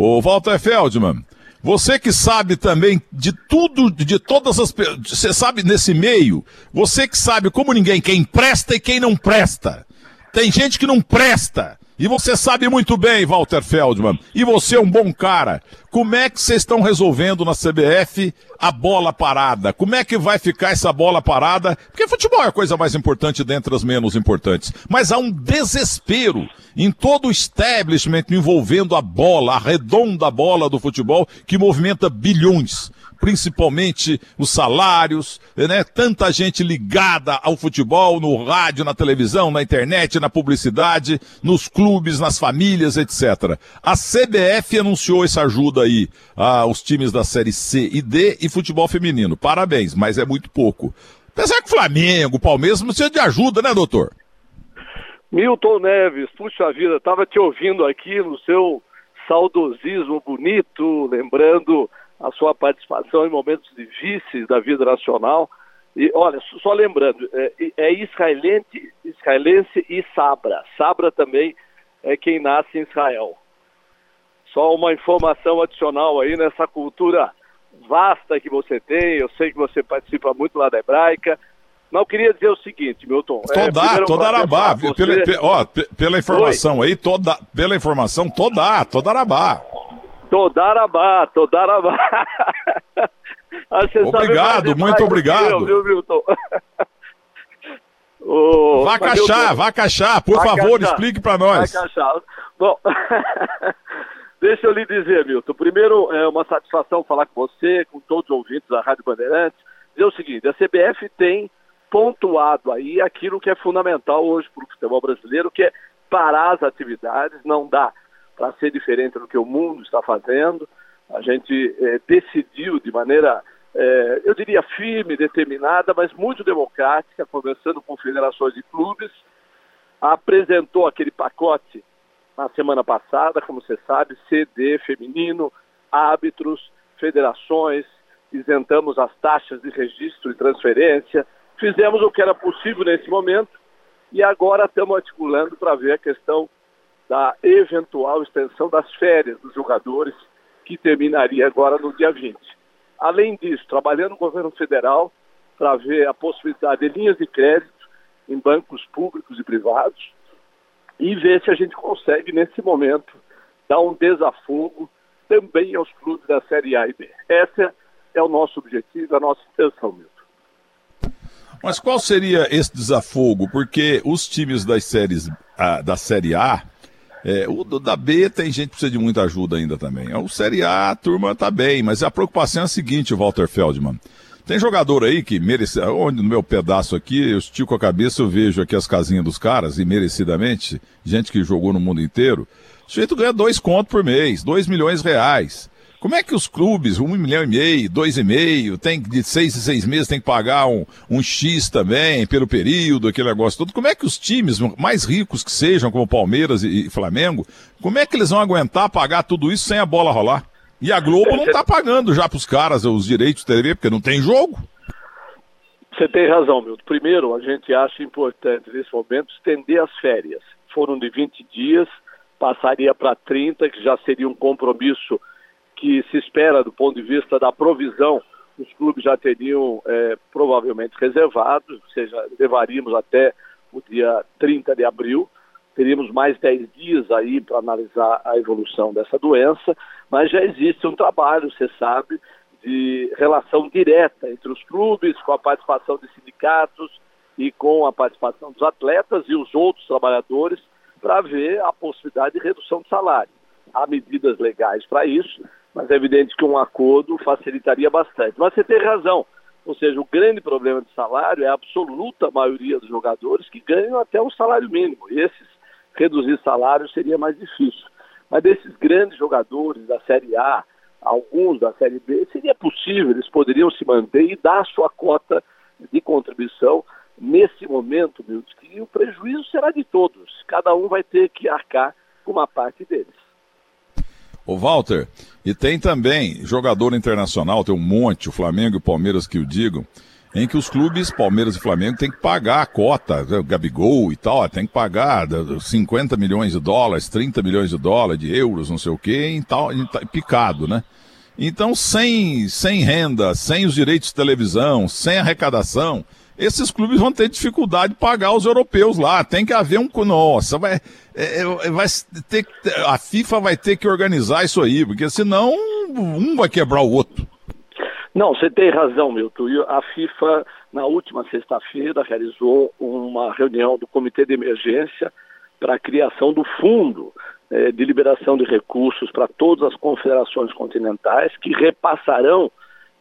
Ô, Walter Feldman, você que sabe também de tudo, de todas as. Você sabe nesse meio, você que sabe como ninguém quem presta e quem não presta. Tem gente que não presta. E você sabe muito bem, Walter Feldman, e você é um bom cara. Como é que vocês estão resolvendo na CBF a bola parada? Como é que vai ficar essa bola parada? Porque futebol é a coisa mais importante dentre as menos importantes. Mas há um desespero em todo o establishment envolvendo a bola, a redonda bola do futebol, que movimenta bilhões principalmente os salários, né? Tanta gente ligada ao futebol, no rádio, na televisão, na internet, na publicidade, nos clubes, nas famílias, etc. A CBF anunciou essa ajuda aí aos times da Série C e D e futebol feminino. Parabéns, mas é muito pouco. Apesar que o Flamengo, o Palmeiras precisa de ajuda, né, doutor? Milton Neves, puxa vida, estava te ouvindo aqui no seu saudosismo bonito, lembrando a sua participação em momentos difíceis da vida nacional. E olha, só lembrando, é, é israelense, israelense e Sabra. Sabra também é quem nasce em Israel. Só uma informação adicional aí nessa cultura vasta que você tem. Eu sei que você participa muito lá da hebraica. Mas eu queria dizer o seguinte, Milton. Toda, é, toda Arabá. Você... Pela, ó, pela informação Oi? aí, toda, pela informação, toda, toda Arabá. Todarabá, Todarabá. obrigado, muito obrigado. Viu, Milton? oh, vá caixar, vá caixar, por favor, explique para nós. Vá caixar. Bom, deixa eu lhe dizer, Milton. Primeiro, é uma satisfação falar com você, com todos os ouvintes da Rádio Bandeirantes. Dizer o seguinte, a CBF tem pontuado aí aquilo que é fundamental hoje para o futebol brasileiro, que é parar as atividades, não dá para ser diferente do que o mundo está fazendo. A gente é, decidiu de maneira, é, eu diria, firme, determinada, mas muito democrática, conversando com federações de clubes, apresentou aquele pacote na semana passada, como você sabe, CD feminino, árbitros, federações, isentamos as taxas de registro e transferência, fizemos o que era possível nesse momento e agora estamos articulando para ver a questão da eventual extensão das férias dos jogadores, que terminaria agora no dia 20. Além disso, trabalhando no governo federal para ver a possibilidade de linhas de crédito em bancos públicos e privados e ver se a gente consegue, nesse momento, dar um desafogo também aos clubes da Série A e B. Esse é o nosso objetivo, a nossa intenção, Milton. Mas qual seria esse desafogo? Porque os times das séries, a, da Série A é, o da B tem gente que precisa de muita ajuda ainda também. O Série A, a turma tá bem, mas a preocupação é a seguinte, Walter Feldman. Tem jogador aí que merece, onde no meu pedaço aqui, eu estico a cabeça, eu vejo aqui as casinhas dos caras, e merecidamente, gente que jogou no mundo inteiro, o sujeito ganha dois contos por mês, dois milhões de reais. Como é que os clubes, um milhão e meio, dois e meio, tem de seis em seis meses tem que pagar um, um X também pelo período, aquele negócio todo. Como é que os times mais ricos que sejam, como Palmeiras e, e Flamengo, como é que eles vão aguentar pagar tudo isso sem a bola rolar? E a Globo não está pagando já para os caras os direitos de TV, porque não tem jogo. Você tem razão, Milton. Primeiro, a gente acha importante, nesse momento, estender as férias. Foram de 20 dias, passaria para 30, que já seria um compromisso que se espera do ponto de vista da provisão, os clubes já teriam é, provavelmente reservado, ou seja, levaríamos até o dia 30 de abril, teríamos mais 10 dias aí para analisar a evolução dessa doença, mas já existe um trabalho, você sabe, de relação direta entre os clubes, com a participação de sindicatos e com a participação dos atletas e os outros trabalhadores, para ver a possibilidade de redução de salário. Há medidas legais para isso, mas é evidente que um acordo facilitaria bastante. Mas você tem razão, ou seja, o grande problema de salário é a absoluta maioria dos jogadores que ganham até o salário mínimo. Esses reduzir salário seria mais difícil. Mas desses grandes jogadores da Série A, alguns da Série B, seria possível, eles poderiam se manter e dar a sua cota de contribuição nesse momento, meu, que o prejuízo será de todos. Cada um vai ter que arcar com uma parte deles. O Walter, e tem também jogador internacional, tem um monte, o Flamengo e o Palmeiras que o digam. em que os clubes, Palmeiras e Flamengo, têm que pagar a cota, né, Gabigol e tal, tem que pagar 50 milhões de dólares, 30 milhões de dólares, de euros, não sei o quê, em tal, em, picado, né? Então, sem, sem renda, sem os direitos de televisão, sem arrecadação, esses clubes vão ter dificuldade de pagar os europeus lá. Tem que haver um. Nossa, vai, é, é vai ter, a FIFA vai ter que organizar isso aí, porque senão um vai quebrar o outro. Não, você tem razão, Milton. A FIFA, na última sexta-feira, realizou uma reunião do Comitê de Emergência para a criação do Fundo eh, de Liberação de Recursos para todas as confederações continentais, que repassarão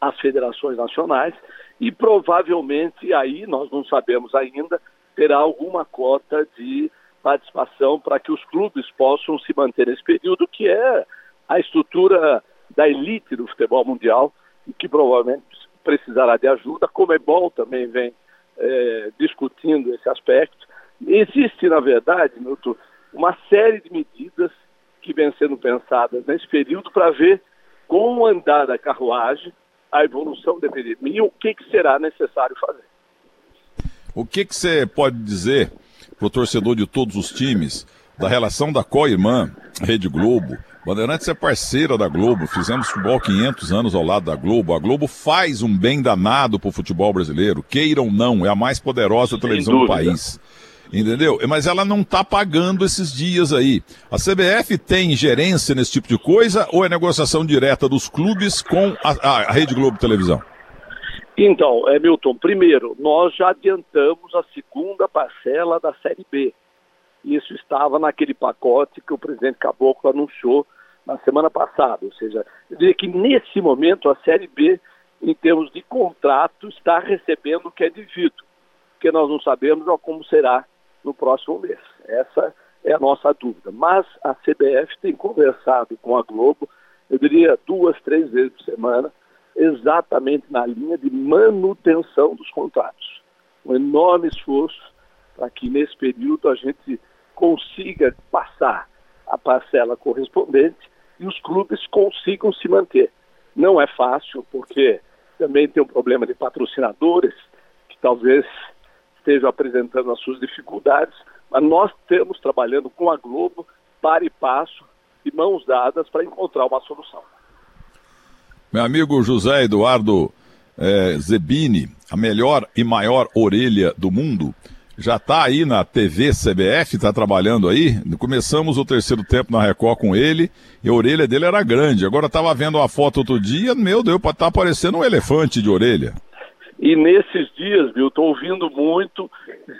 às federações nacionais e provavelmente aí, nós não sabemos ainda, terá alguma cota de participação para que os clubes possam se manter nesse período, que é a estrutura da elite do futebol mundial e que provavelmente precisará de ajuda. Como é bom também vem é, discutindo esse aspecto. Existe, na verdade, Milton, uma série de medidas que vêm sendo pensadas nesse período para ver com o andar da carruagem, a evolução da epidemia e o que, que será necessário fazer. O que, que você pode dizer para o torcedor de todos os times da relação da co-irmã Rede Globo Bandeirantes é parceira da Globo, fizemos futebol 500 anos ao lado da Globo. A Globo faz um bem danado pro futebol brasileiro, queira ou não, é a mais poderosa televisão do país. Entendeu? Mas ela não está pagando esses dias aí. A CBF tem gerência nesse tipo de coisa ou é negociação direta dos clubes com a, a Rede Globo Televisão? Então, é, Milton, primeiro, nós já adiantamos a segunda parcela da Série B. Isso estava naquele pacote que o presidente Caboclo anunciou na semana passada. Ou seja, eu diria que nesse momento a Série B, em termos de contrato, está recebendo o que é devido, porque nós não sabemos como será no próximo mês. Essa é a nossa dúvida. Mas a CBF tem conversado com a Globo, eu diria duas, três vezes por semana, exatamente na linha de manutenção dos contratos. Um enorme esforço para que nesse período a gente consiga passar a parcela correspondente e os clubes consigam se manter. Não é fácil, porque também tem um problema de patrocinadores, que talvez estejam apresentando as suas dificuldades, mas nós estamos trabalhando com a Globo, para e passo, e mãos dadas para encontrar uma solução. Meu amigo José Eduardo é, Zebini, a melhor e maior orelha do mundo, já está aí na TV CBF, está trabalhando aí. Começamos o terceiro tempo na Record com ele e a orelha dele era grande. Agora estava vendo uma foto outro dia, meu Deus, está aparecendo um elefante de orelha. E nesses dias, viu, estou ouvindo muito,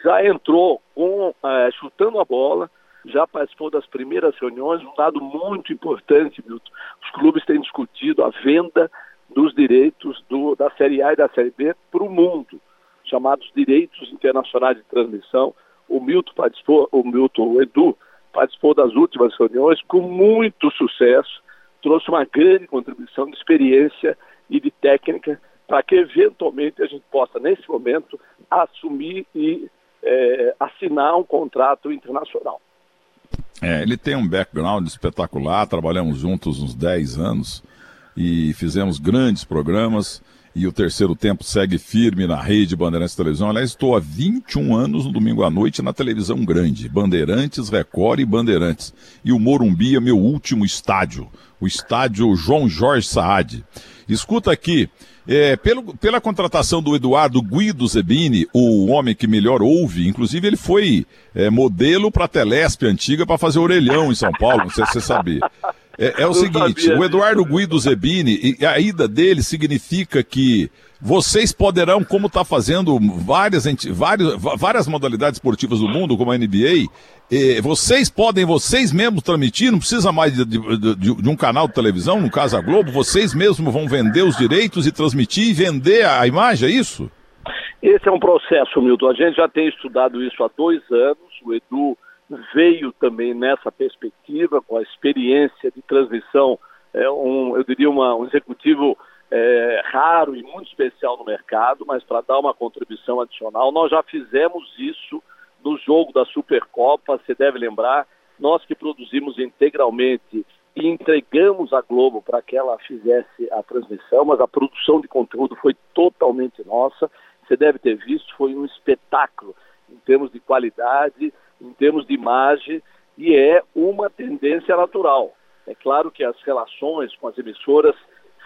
já entrou com, é, chutando a bola, já participou das primeiras reuniões, um dado muito importante, Milton. Os clubes têm discutido a venda dos direitos do, da Série A e da Série B para o mundo chamados Direitos Internacionais de Transmissão. O Milton participou, o Milton, o Edu, participou das últimas reuniões com muito sucesso, trouxe uma grande contribuição de experiência e de técnica para que eventualmente a gente possa, nesse momento, assumir e é, assinar um contrato internacional. É, ele tem um background espetacular, trabalhamos juntos uns 10 anos e fizemos grandes programas e o terceiro tempo segue firme na rede Bandeirantes Televisão. Aliás, estou há 21 anos no domingo à noite na televisão grande. Bandeirantes, Record e Bandeirantes. E o Morumbi é meu último estádio, o estádio João Jorge Saad. Escuta aqui, é, pelo, pela contratação do Eduardo Guido Zebini, o homem que melhor ouve, inclusive ele foi é, modelo para a Telesp antiga para fazer orelhão em São Paulo, não sei se você sabia. É, é o seguinte, o Eduardo Guido Zebini, a ida dele significa que vocês poderão, como está fazendo várias, várias, várias modalidades esportivas do mundo, como a NBA, eh, vocês podem, vocês mesmos transmitir, não precisa mais de, de, de, um canal de televisão, no caso a Globo, vocês mesmos vão vender os direitos e transmitir e vender a imagem, é isso? Esse é um processo, Milton. A gente já tem estudado isso há dois anos. O Edu veio também nessa perspectiva, com a experiência de transmissão, é um, eu diria uma, um executivo é, raro e muito especial no mercado, mas para dar uma contribuição adicional, nós já fizemos isso no jogo da Supercopa, você deve lembrar, nós que produzimos integralmente e entregamos a Globo para que ela fizesse a transmissão, mas a produção de conteúdo foi totalmente nossa. você deve ter visto, foi um espetáculo em termos de qualidade, em termos de imagem, e é uma tendência natural. É claro que as relações com as emissoras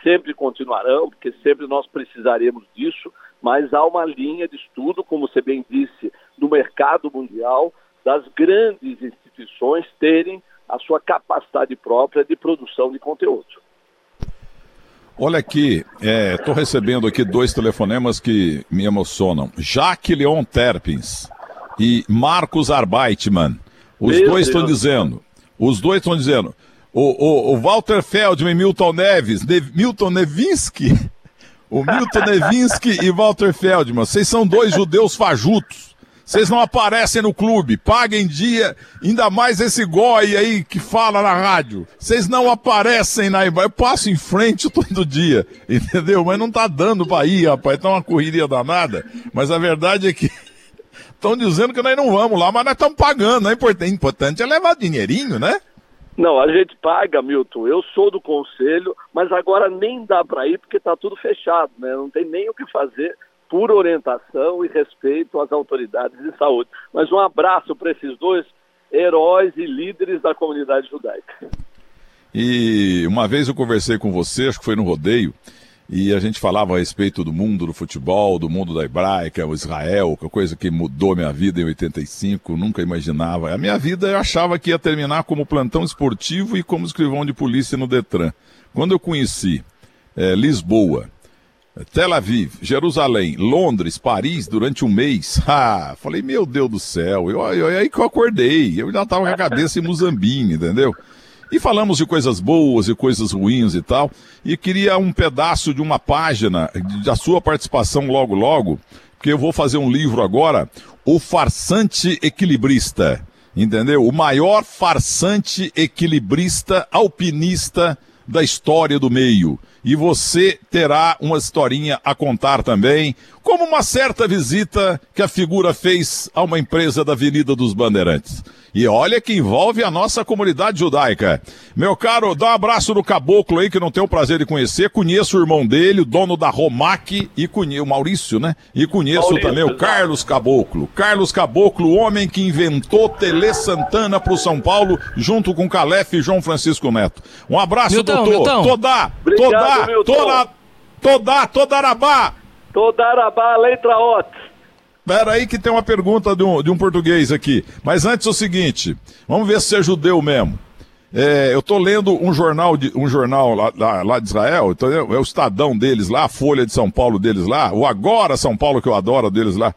sempre continuarão, porque sempre nós precisaremos disso, mas há uma linha de estudo, como você bem disse, no mercado mundial, das grandes instituições terem a sua capacidade própria de produção de conteúdo. Olha aqui, estou é, recebendo aqui dois telefonemas que me emocionam. Jaque Leon Terpins e Marcos Arbeitman. Os Meu dois estão dizendo, os dois estão dizendo, o, o, o, Walter Feldman e Milton Neves, ne, Milton Nevinsky, o Milton Nevinsky e Walter Feldman, vocês são dois judeus fajutos. Vocês não aparecem no clube, paguem dia, ainda mais esse goi aí que fala na rádio. Vocês não aparecem na Eu passo em frente todo dia, entendeu? Mas não tá dando pra ir, rapaz. Tá uma correria danada. Mas a verdade é que estão dizendo que nós não vamos lá, mas nós estamos pagando. Né? O importante é levar dinheirinho, né? Não, a gente paga, Milton. Eu sou do conselho, mas agora nem dá para ir porque está tudo fechado, né? Não tem nem o que fazer por orientação e respeito às autoridades de saúde. Mas um abraço para esses dois heróis e líderes da comunidade judaica. E uma vez eu conversei com você, acho que foi no rodeio, e a gente falava a respeito do mundo do futebol, do mundo da hebraica, o Israel, é coisa que mudou minha vida em 85, nunca imaginava. A minha vida eu achava que ia terminar como plantão esportivo e como escrivão de polícia no Detran. Quando eu conheci é, Lisboa, Tel Aviv, Jerusalém, Londres, Paris durante um mês. Ah, falei, meu Deus do céu. Eu, aí que eu acordei. Eu já estava com a cabeça em Muzambinho, entendeu? E falamos de coisas boas e coisas ruins e tal. E queria um pedaço de uma página da sua participação logo, logo, porque eu vou fazer um livro agora, O Farsante Equilibrista. Entendeu? O maior farsante equilibrista alpinista da história do meio e você terá uma historinha a contar também, como uma certa visita que a figura fez a uma empresa da Avenida dos Bandeirantes. E olha que envolve a nossa comunidade judaica. Meu caro, dá um abraço no caboclo aí que não tenho o prazer de conhecer. Conheço o irmão dele, o dono da Romac, e conheço o Maurício, né? E conheço Maurício, também o Carlos Caboclo. Carlos Caboclo, o homem que inventou Tele Santana pro São Paulo, junto com Calef e João Francisco Neto. Um abraço, Milton, doutor. Milton. Toda, Obrigado, toda, toda, toda, toda Arabá. Toda Arabá, letra ótima. Espera aí que tem uma pergunta de um, de um português aqui. Mas antes é o seguinte, vamos ver se é judeu mesmo. É, eu estou lendo um jornal, de, um jornal lá, lá, lá de Israel, então é, é, o Estadão deles lá, a Folha de São Paulo deles lá, o Agora São Paulo que eu adoro deles lá.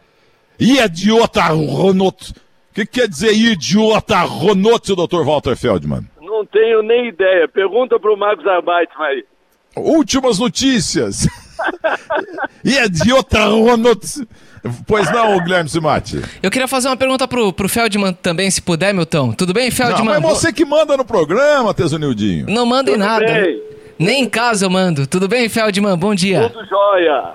Idiota Ronot. O que quer dizer idiota Ronot, doutor Walter Feldman? Não tenho nem ideia. Pergunta para o Marcos Arbeit aí. Últimas notícias. idiota Ronot. Pois não, Guilherme Simati. Eu queria fazer uma pergunta pro, pro Feldman também, se puder, Milton. Tudo bem, Feldman? Não, mas você que manda no programa, Tesonildinho. Não manda em nada. Bem. Nem em casa eu mando. Tudo bem, Feldman? Bom dia. Tudo jóia.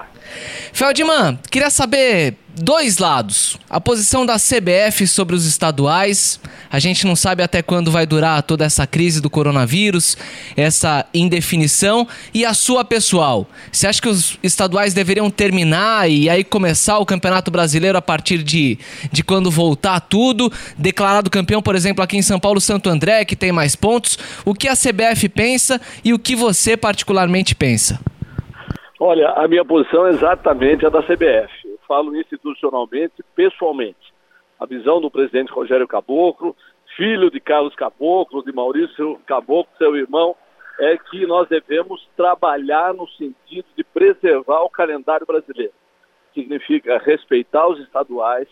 Feldman, queria saber dois lados. A posição da CBF sobre os estaduais. A gente não sabe até quando vai durar toda essa crise do coronavírus, essa indefinição. E a sua pessoal. Você acha que os estaduais deveriam terminar e aí começar o Campeonato Brasileiro a partir de, de quando voltar tudo? Declarado campeão, por exemplo, aqui em São Paulo, Santo André, que tem mais pontos. O que a CBF pensa e o que você particularmente pensa? Olha, a minha posição é exatamente a da CBF falo institucionalmente, pessoalmente. A visão do presidente Rogério Caboclo, filho de Carlos Caboclo, de Maurício Caboclo, seu irmão, é que nós devemos trabalhar no sentido de preservar o calendário brasileiro. Significa respeitar os estaduais,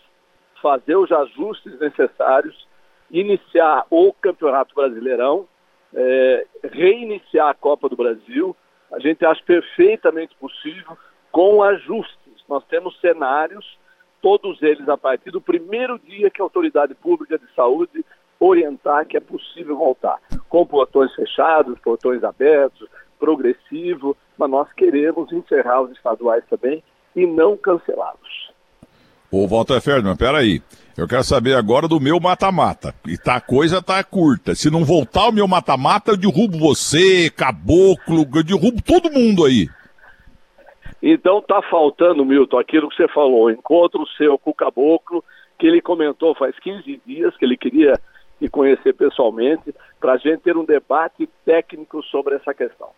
fazer os ajustes necessários, iniciar o Campeonato Brasileirão, é, reiniciar a Copa do Brasil. A gente acha perfeitamente possível com ajustes nós temos cenários, todos eles a partir do primeiro dia que a autoridade pública de saúde orientar que é possível voltar, com portões fechados, portões abertos, progressivo, mas nós queremos encerrar os estaduais também e não cancelá-los. Ô Walter Ferdinand, peraí. Eu quero saber agora do meu mata-mata. E tá, a coisa tá curta. Se não voltar o meu mata-mata, eu derrubo você, caboclo, eu derrubo todo mundo aí. Então tá faltando, Milton, aquilo que você falou, encontro seu com o caboclo, que ele comentou faz 15 dias que ele queria me conhecer pessoalmente, para a gente ter um debate técnico sobre essa questão.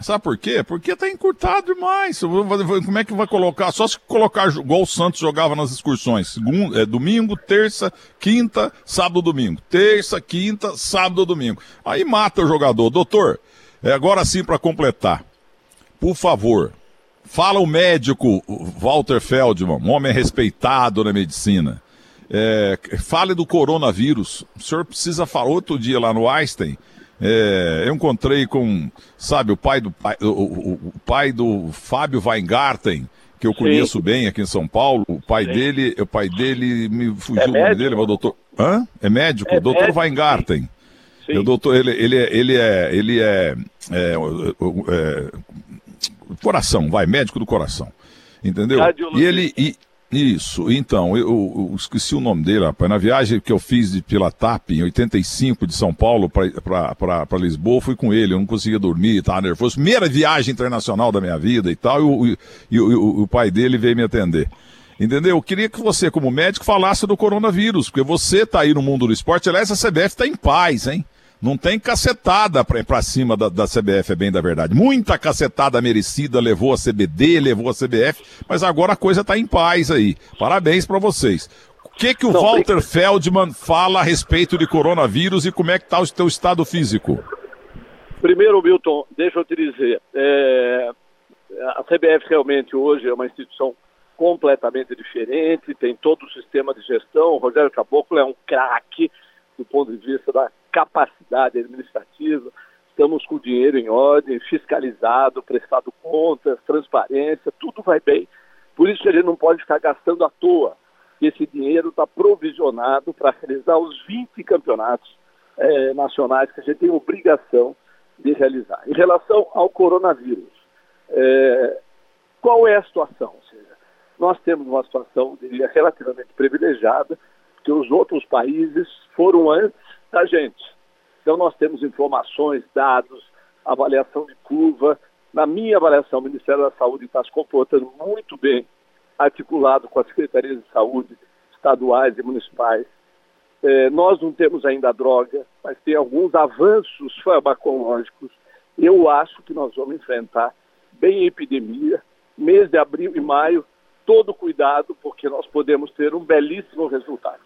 Sabe por quê? Porque tá encurtado demais. Como é que vai colocar? Só se colocar igual o Santos jogava nas excursões. Segundo, é, domingo, terça, quinta, sábado, domingo. Terça, quinta, sábado, domingo. Aí mata o jogador. Doutor, é agora sim para completar. Por favor, fala o médico Walter Feldman, um homem respeitado na medicina. É, fale do coronavírus. O senhor precisa falar outro dia lá no Einstein. É, eu encontrei com, sabe, o pai do pai, o, o, o pai do Fábio Weingarten, que eu conheço Sim. bem aqui em São Paulo. O pai Sim. dele, o pai dele me fugiu é o nome dele, mas o doutor. Hã? É médico? É doutor médico. Weingarten. Sim. O doutor, ele, ele, é, ele é, ele é, é, é, coração, vai, médico do coração. Entendeu? E ele, e, isso, então, eu, eu, esqueci o nome dele, rapaz. Na viagem que eu fiz de pela TAP, em 85, de São Paulo para Lisboa, fui com ele, eu não conseguia dormir, estava nervoso. Primeira viagem internacional da minha vida e tal, e, e, e o, o pai dele veio me atender. Entendeu? Eu queria que você, como médico, falasse do coronavírus, porque você está aí no mundo do esporte. Aliás, a CBF está em paz, hein? Não tem cacetada pra, pra cima da, da CBF, é bem da verdade. Muita cacetada merecida levou a CBD, levou a CBF, mas agora a coisa tá em paz aí. Parabéns para vocês. O que que o Não, Walter Feldman fala a respeito de coronavírus e como é que tá o teu estado físico? Primeiro, Milton, deixa eu te dizer, é, a CBF realmente hoje é uma instituição completamente diferente, tem todo o sistema de gestão, o Rogério Caboclo é um craque do ponto de vista da capacidade administrativa, estamos com o dinheiro em ordem, fiscalizado, prestado contas, transparência, tudo vai bem. Por isso que a gente não pode ficar gastando à toa. Esse dinheiro está provisionado para realizar os 20 campeonatos é, nacionais que a gente tem obrigação de realizar. Em relação ao coronavírus, é, qual é a situação? Seja, nós temos uma situação, diria, relativamente privilegiada, que os outros países foram antes da gente. Então nós temos informações, dados, avaliação de curva. Na minha avaliação, o Ministério da Saúde está se comportando muito bem, articulado com as secretarias de saúde estaduais e municipais. É, nós não temos ainda droga, mas tem alguns avanços farmacológicos. Eu acho que nós vamos enfrentar bem a epidemia, mês de abril e maio, todo cuidado, porque nós podemos ter um belíssimo resultado.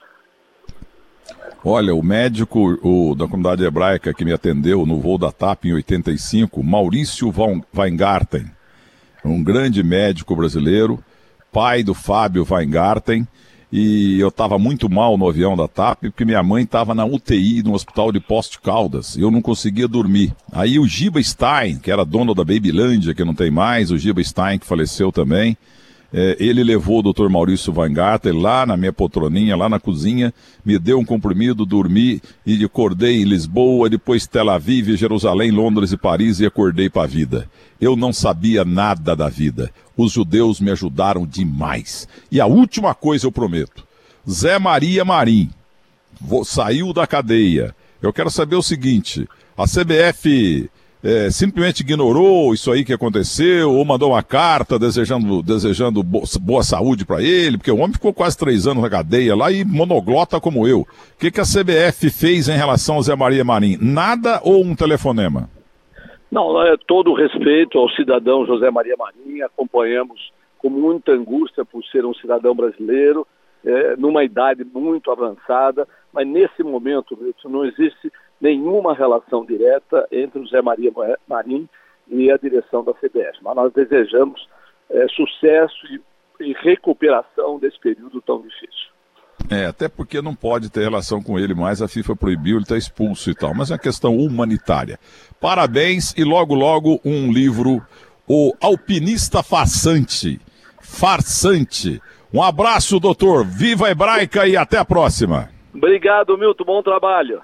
Olha, o médico o, da comunidade hebraica que me atendeu no voo da TAP em 85, Maurício Weingarten, um grande médico brasileiro, pai do Fábio Weingarten, e eu estava muito mal no avião da TAP, porque minha mãe estava na UTI no hospital de Poste Caldas, e eu não conseguia dormir. Aí o Giba Stein, que era dono da Babylândia, que não tem mais, o Giba Stein, que faleceu também, é, ele levou o Dr. Maurício Vangarter lá na minha poltroninha, lá na cozinha, me deu um comprimido, dormi e acordei em Lisboa, depois Tel Aviv, Jerusalém, Londres e Paris e acordei para a vida. Eu não sabia nada da vida. Os judeus me ajudaram demais. E a última coisa eu prometo: Zé Maria Marim vou, saiu da cadeia. Eu quero saber o seguinte: a CBF é, simplesmente ignorou isso aí que aconteceu, ou mandou uma carta desejando, desejando boa saúde para ele, porque o homem ficou quase três anos na cadeia lá e monoglota como eu. O que, que a CBF fez em relação ao Zé Maria Marim? Nada ou um telefonema? Não, é todo respeito ao cidadão José Maria Marim, acompanhamos com muita angústia por ser um cidadão brasileiro, é, numa idade muito avançada, mas nesse momento, não existe nenhuma relação direta entre o Zé Maria Marim e a direção da CBF. Mas nós desejamos é, sucesso e, e recuperação desse período tão difícil. É, até porque não pode ter relação com ele mais, a FIFA proibiu, ele está expulso e tal, mas é uma questão humanitária. Parabéns e logo, logo um livro, O Alpinista Farsante. Farsante. Um abraço, doutor. Viva a Hebraica e até a próxima. Obrigado, Milton. Bom trabalho.